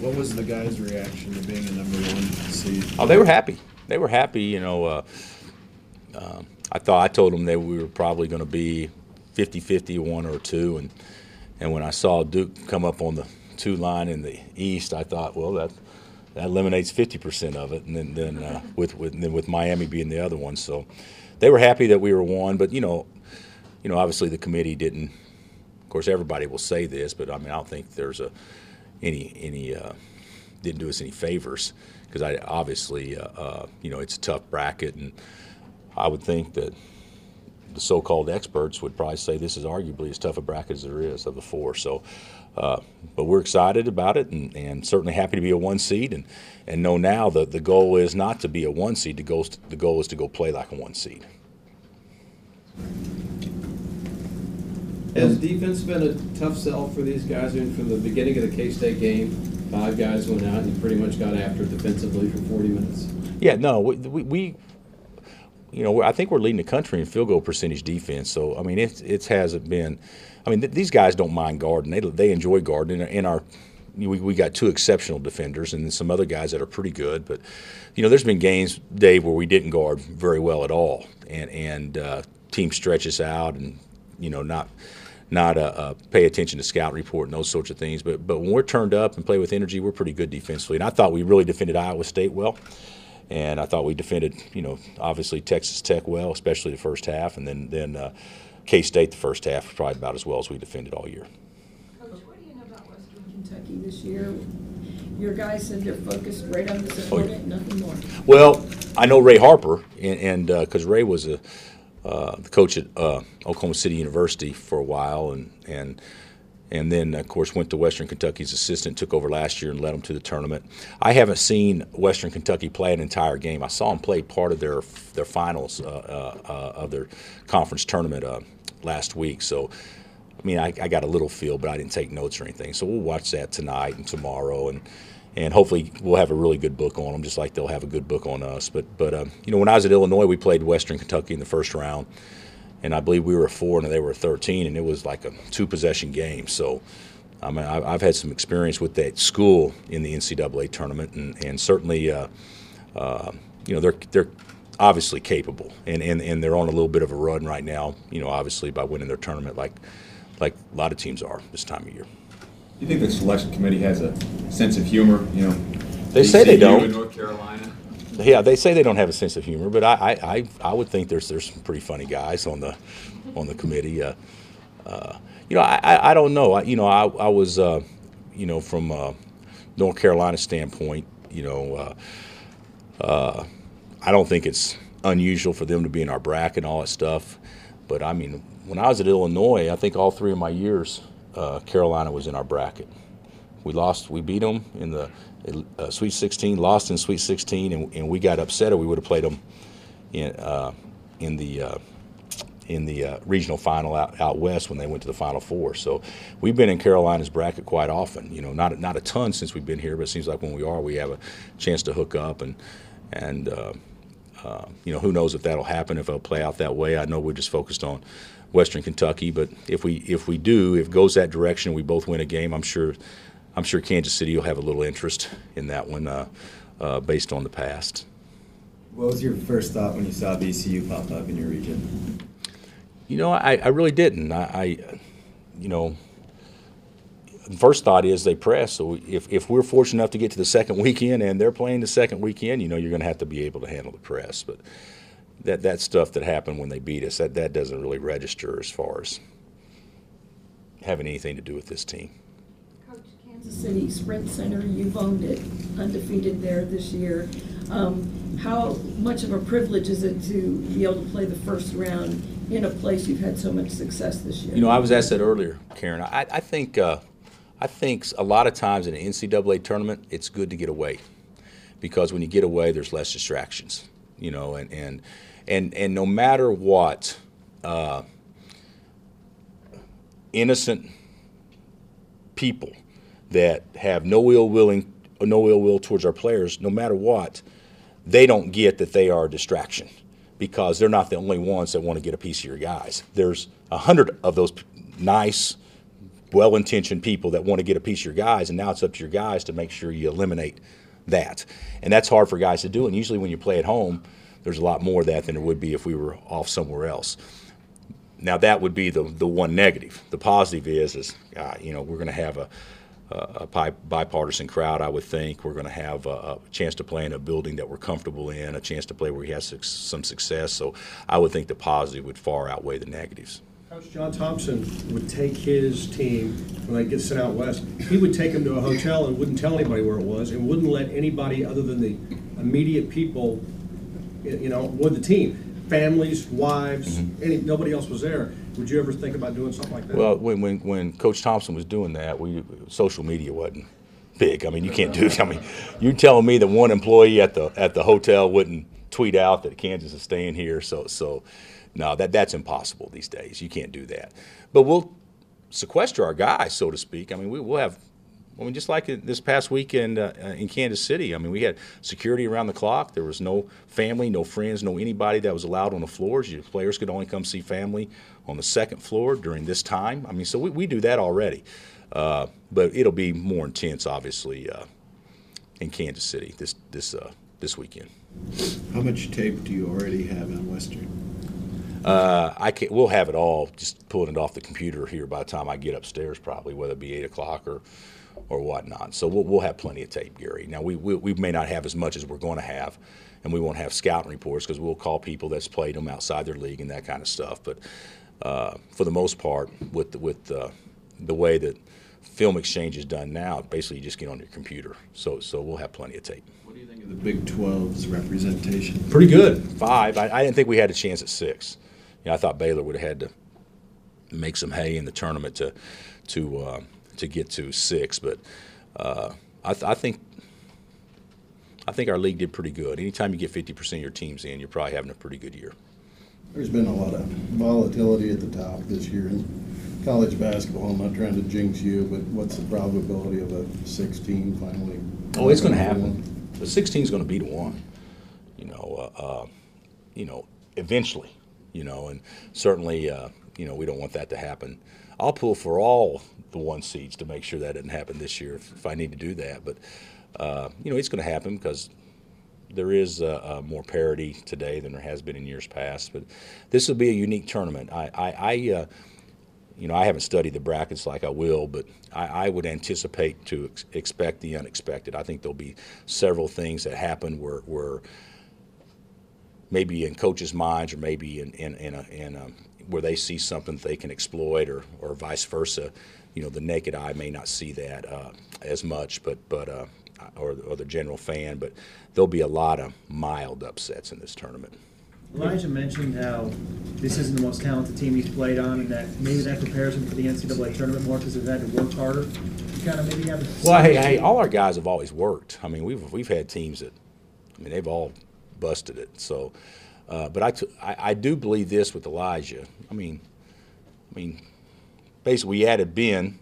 What was the guys' reaction to being a number one seed? Oh, they were happy. They were happy. You know, uh, uh, I thought I told them that we were probably going to be 50-50, one or two, and and when I saw Duke come up on the two line in the East, I thought, well, that that eliminates 50% of it, and then then uh, with with then with Miami being the other one, so they were happy that we were one. But you know, you know, obviously the committee didn't. Of course, everybody will say this, but I mean, I don't think there's a any any uh, didn't do us any favors because I obviously uh, uh, you know it's a tough bracket, and I would think that the so-called experts would probably say this is arguably as tough a bracket as there is of the four. So, uh, but we're excited about it, and, and, certainly happy to be a one seed, and and know now that the goal is not to be a one seed. The goal the goal is to go play like a one seed. Has defense been a tough sell for these guys? I mean, from the beginning of the K-State game, five guys went out and pretty much got after it defensively for 40 minutes. Yeah, no, we, we you know, I think we're leading the country in field goal percentage defense. So I mean, it it hasn't been. I mean, th- these guys don't mind guarding. They they enjoy guarding. In our we, we got two exceptional defenders and some other guys that are pretty good. But you know, there's been games, Dave, where we didn't guard very well at all, and and uh, team stretches out and you know not not uh, uh, pay attention to scout report and those sorts of things. But but when we're turned up and play with energy, we're pretty good defensively. And I thought we really defended Iowa State well. And I thought we defended, you know, obviously Texas Tech well, especially the first half, and then then uh, K State the first half probably about as well as we defended all year. Coach, what do you know about Western Kentucky this year? Your guys said they're focused right on this opponent, oh, yeah. nothing more. Well, I know Ray Harper, and because uh, Ray was a uh, the coach at uh, Oklahoma City University for a while, and and and then of course went to Western Kentucky's assistant, took over last year and led them to the tournament. I haven't seen Western Kentucky play an entire game. I saw them play part of their their finals uh, uh, uh of their conference tournament uh, last week. So. I mean, I, I, got a little feel, but I didn't take notes or anything. So we'll watch that tonight and tomorrow, and and hopefully we'll have a really good book on them, just like they'll have a good book on us. But but um, you know, when I was at Illinois, we played Western Kentucky in the first round, and I believe we were a four and they were a 13, and it was like a two possession game. So. I mean, I've had some experience with that school in the NCAA tournament, and, and certainly, uh, uh, you know, they're they're obviously capable, and, and, and they're on a little bit of a run right now. You know, obviously by winning their tournament, like like a lot of teams are this time of year. You think the selection committee has a sense of humor? You know, they say they don't. In North Carolina. Yeah, they say they don't have a sense of humor, but I, I, I, would think there's there's some pretty funny guys on the on the committee. Uh, uh, you know, I, I don't know. I, you know, I, I was, uh, you know, from uh, North Carolina standpoint, you know, uh, uh, I don't think it's unusual for them to be in our bracket and all that stuff. But I mean, when I was at Illinois, I think all three of my years uh, Carolina was in our bracket. We lost, we beat them in the uh, Sweet 16, lost in Sweet 16, and, and we got upset, or we would have played them in uh, in the uh, in the uh, regional final out, out west when they went to the Final Four. So we've been in Carolina's bracket quite often. You know, not not a ton since we've been here, but it seems like when we are, we have a chance to hook up and and. Uh, you know, who knows if that'll happen, if it'll play out that way. I know we're just focused on Western Kentucky. But if we if we do, if it goes that direction, we both win a game. I'm sure I'm sure Kansas City will have a little interest in that one uh, uh, based on the past. What was your first thought when you saw VCU pop up in your region? You know, I, I really didn't. I, I, you know, first thought is they press. So if, if we're fortunate enough to get to the second weekend and they're playing the second weekend, you know, you're going to have to be able to handle the press. But that that stuff that happened when they beat us that that doesn't really register as far as having anything to do with this team. Coach, Kansas City Sprint Center, you've owned it, undefeated there this year. Um, how much of a privilege is it to be able to play the first round in a place you've had so much success this year? You know, I was asked that earlier, Karen. I, I think uh, I think a lot of times in an NCAA tournament, it's good to get away because when you get away, there's less distractions. You know, and and and and no matter what, uh, innocent people that have no ill willing, no ill will towards our players, no matter what, they don't get that they are a distraction because they're not the only ones that want to get a piece of your guys. There's a hundred of those nice, well-intentioned people that want to get a piece of your guys, and now it's up to your guys to make sure you eliminate that. And that's hard for guys to do. And usually, when you play at home, there's a lot more of that than there would be if we were off somewhere else. Now that would be the the one negative. The positive is is uh, you know we're going to have a a bipartisan crowd. I would think we're going to have a, a chance to play in a building that we're comfortable in, a chance to play where he has suc- some success. So I would think the positive would far outweigh the negatives. Coach John Thompson would take his team, when they get sent out west, he would take them to a hotel and wouldn't tell anybody where it was, and wouldn't let anybody other than the immediate people, you know, with the team, families, wives, mm-hmm. any, nobody else was there. Would you ever think about doing something like that? Well, when, when, when Coach Thompson was doing that, we social media wasn't big. I mean, you can't do. I mean, you telling me that one employee at the at the hotel wouldn't tweet out that Kansas is staying here? So so, no, that that's impossible these days. You can't do that. But we'll sequester our guys, so to speak. I mean, we will have. I mean, just like this past weekend uh, uh, in Kansas City, I mean, we had security around the clock. There was no family, no friends, no anybody that was allowed on the floors. Your players could only come see family on the second floor during this time. I mean, so we, we do that already. Uh, but it'll be more intense, obviously, uh, in Kansas City this this uh, this weekend. How much tape do you already have on Western? Uh, I can We'll have it all. Just pulling it off the computer here by the time I get upstairs, probably whether it be eight o'clock or or whatnot. So we'll, we'll have plenty of tape, Gary. Now we, we we may not have as much as we're going to have, and we won't have scouting reports because we'll call people that's played them outside their league and that kind of stuff. But uh, for the most part, with the, with uh, the way that film exchange is done now, basically you just get on your computer. So so we'll have plenty of tape. What do you think of the Big 12's representation? Pretty good. Five. I, I didn't think we had a chance at six. You know, I thought Baylor would have had to make some hay in the tournament to to uh, to get to six, but uh, I, th- I think I think our league did pretty good. Anytime you get fifty percent of your teams in, you're probably having a pretty good year. There's been a lot of volatility at the top this year in college basketball. I'm not trying to jinx you, but what's the probability of a 16 finally? Oh, it's going to happen. The 16 is going to be to one. You know, uh, uh, you know, eventually. You know, and certainly, uh, you know, we don't want that to happen. I'll pull for all the one seeds to make sure that doesn't happen this year if, if I need to do that. But uh, you know, it's going to happen because there is uh, more parity today than there has been in years past. But this will be a unique tournament. I, I, I uh, you know, I haven't studied the brackets like I will, but I, I would anticipate to ex- expect the unexpected. I think there'll be several things that happen where, where maybe in coaches' minds or maybe in, in, in, a, in a, where they see something they can exploit or, or vice versa. You know, the naked eye may not see that uh, as much, but, but uh, or, or the general fan, but there'll be a lot of mild upsets in this tournament. Elijah mentioned how this isn't the most talented team he's played on, and that maybe that prepares him for the NCAA tournament more because they've had to work harder. You kind of maybe have. Well, hey, hey, all our guys have always worked. I mean, we've we've had teams that, I mean, they've all busted it. So, uh, but I, t- I I do believe this with Elijah. I mean, I mean, basically we added Ben.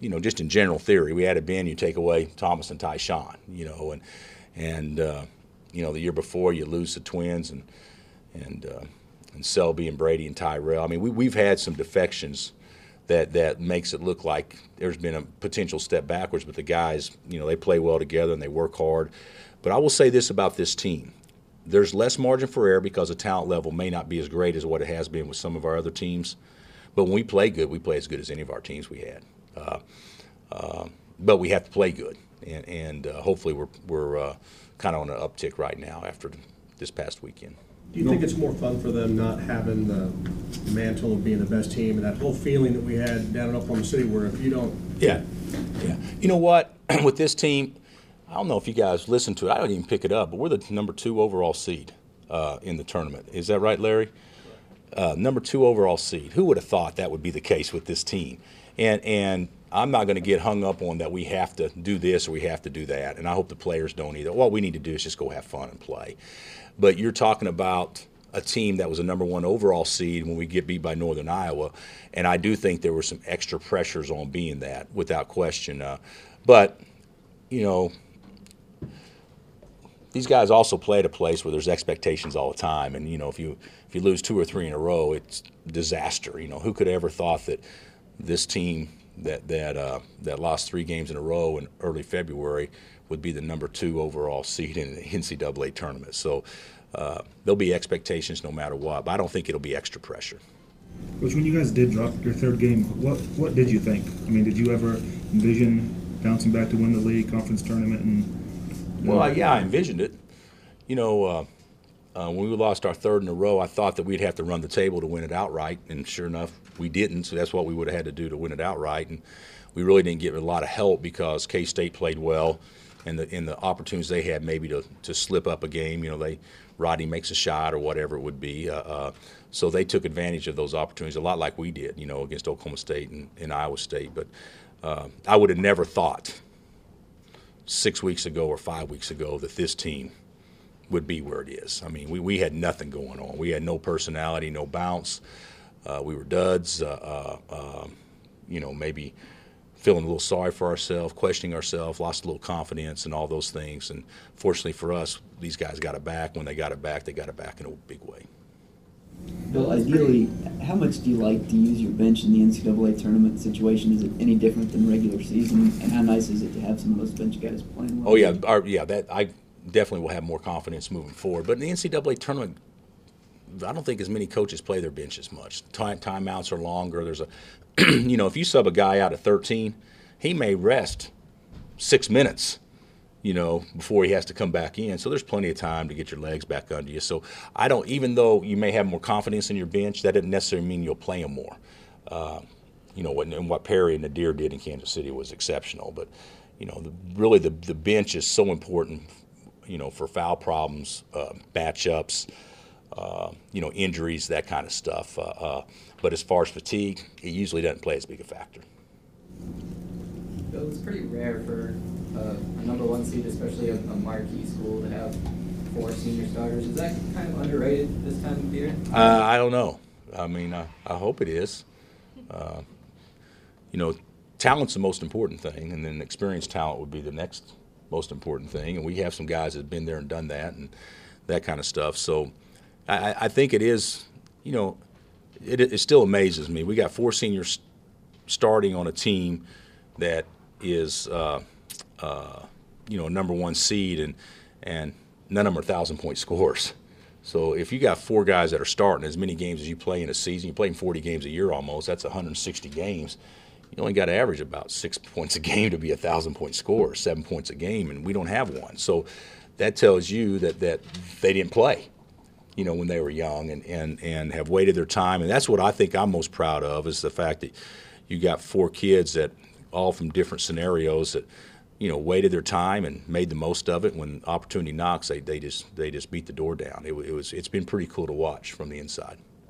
You know, just in general theory, we added Ben. You take away Thomas and Tyshawn. You know, and and uh, you know the year before you lose the twins and and uh, and Selby and Brady and Tyrel. I mean, we we've had some defections that that makes it look like there's been a potential step backwards. But the guys, you know, they play well together and they work hard. But I will say this about this team: there's less margin for error because the talent level may not be as great as what it has been with some of our other teams. But when we play good, we play as good as any of our teams we had. Uh, uh, but we have to play good, and, and uh, hopefully we're we're uh, kind of on an uptick right now after this past weekend. Do you think it's more fun for them not having the mantle of being the best team and that whole feeling that we had down in Oklahoma City where if you don't Yeah, yeah. You know what? With this team, I don't know if you guys listen to it. I don't even pick it up, but we're the number two overall seed uh, in the tournament. Is that right, Larry? Uh, number two overall seed. Who would have thought that would be the case with this team? And and I'm not going to get hung up on that we have to do this or we have to do that. And I hope the players don't either. What we need to do is just go have fun and play. But you're talking about a team that was a number one overall seed when we get beat by Northern Iowa, and I do think there were some extra pressures on being that, without question. Uh, but you know, these guys also play at a place where there's expectations all the time, and you know, if you if you lose two or three in a row, it's disaster. You know, who could have ever thought that this team that that uh, that lost three games in a row in early February would be the number two overall seed in the NCAA tournament. So uh, there'll be expectations no matter what, but I don't think it'll be extra pressure. Which when you guys did drop your third game, what what did you think? I mean, did you ever envision bouncing back to win the league conference tournament? And Well, yeah, I envisioned it. You know, uh, uh, when we lost our third in a row, I thought that we'd have to run the table to win it outright, and sure enough, we didn't. So that's what we would have had to do to win it outright, and we really didn't get a lot of help because K State played well, and the in the opportunities they had maybe to to slip up a game. You know, they Rodney makes a shot or whatever it would be. Uh, uh, so they took advantage of those opportunities a lot like we did. You know, against Oklahoma State and, and Iowa State, but. Uh, I would have never thought six weeks ago or five weeks ago that this team would be where it is. I mean, we, we had nothing going on. We had no personality, no bounce. Uh, we were duds. Uh, uh, um, you know, maybe feeling a little sorry for ourselves, questioning ourselves, lost a little confidence, and all those things. And fortunately for us, these guys got it back. When they got it back, they got it back in a big way. Bill, ideally, how much do you like to use your bench in the NCAA tournament situation? Is it any different than regular season? And how nice is it to have some of those bench guys playing well? Oh yeah, our, yeah. That I definitely will have more confidence moving forward. But in the NCAA tournament, I don't think as many coaches play their bench as much. Time timeouts are longer. There's a, you know, if you sub a guy out at 13, he may rest six minutes, you know, before he has to come back in. So there's plenty of time to get your legs back under you. So I don't, even though you may have more confidence in your bench, that doesn't necessarily mean you'll play him more. Uh, you know, and, and what Perry and Naadir did in Kansas City was exceptional. But, you know, the, really the, the bench is so important, you know, for foul problems, uh, matchups, uh, you know, injuries, that kind of stuff. Uh, uh, but as far as fatigue, it usually doesn't play as big a factor. Bill, it's pretty rare for uh, a number one seed, especially a, a marquee school, to have four senior starters. Is that kind of underrated this time of year? Uh, I don't know. I mean, I, I hope it is. Uh, you know, talent's the most important thing, and then experienced talent would be the next most important thing. And we have some guys that have been there and done that, and that kind of stuff. So, I, I think it is. You know, it, it still amazes me. We got four seniors starting on a team that is, uh, uh, you know, number one seed, and and none of them are thousand point scores. So if you got four guys that are starting as many games as you play in a season, you're playing 40 games a year almost. That's 160 games. You only got to average about six points a game to be a thousand point scorer, seven points a game, and we don't have one. So that tells you that that they didn't play, you know, when they were young and and and have waited their time. And that's what I think I'm most proud of is the fact that you got four kids that all from different scenarios that you know waited their time and made the most of it. When opportunity knocks, they they just they just beat the door down. It, it was it's been pretty cool to watch from the inside.